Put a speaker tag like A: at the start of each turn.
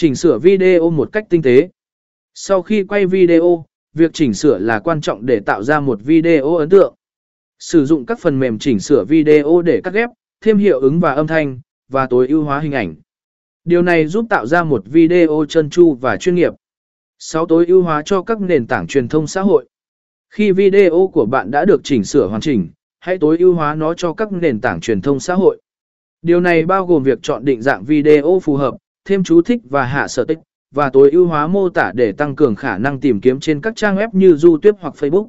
A: Chỉnh sửa video một cách tinh tế. Sau khi quay video, việc chỉnh sửa là quan trọng để tạo ra một video ấn tượng. Sử dụng các phần mềm chỉnh sửa video để cắt ghép, thêm hiệu ứng và âm thanh, và tối ưu hóa hình ảnh. Điều này giúp tạo ra một video chân chu và chuyên nghiệp. 6. Tối ưu hóa cho các nền tảng truyền thông xã hội. Khi video của bạn đã được chỉnh sửa hoàn chỉnh, hãy tối ưu hóa nó cho các nền tảng truyền thông xã hội. Điều này bao gồm việc chọn định dạng video phù hợp, thêm chú thích và hạ sở tích, và tối ưu hóa mô tả để tăng cường khả năng tìm kiếm trên các trang web như YouTube hoặc Facebook.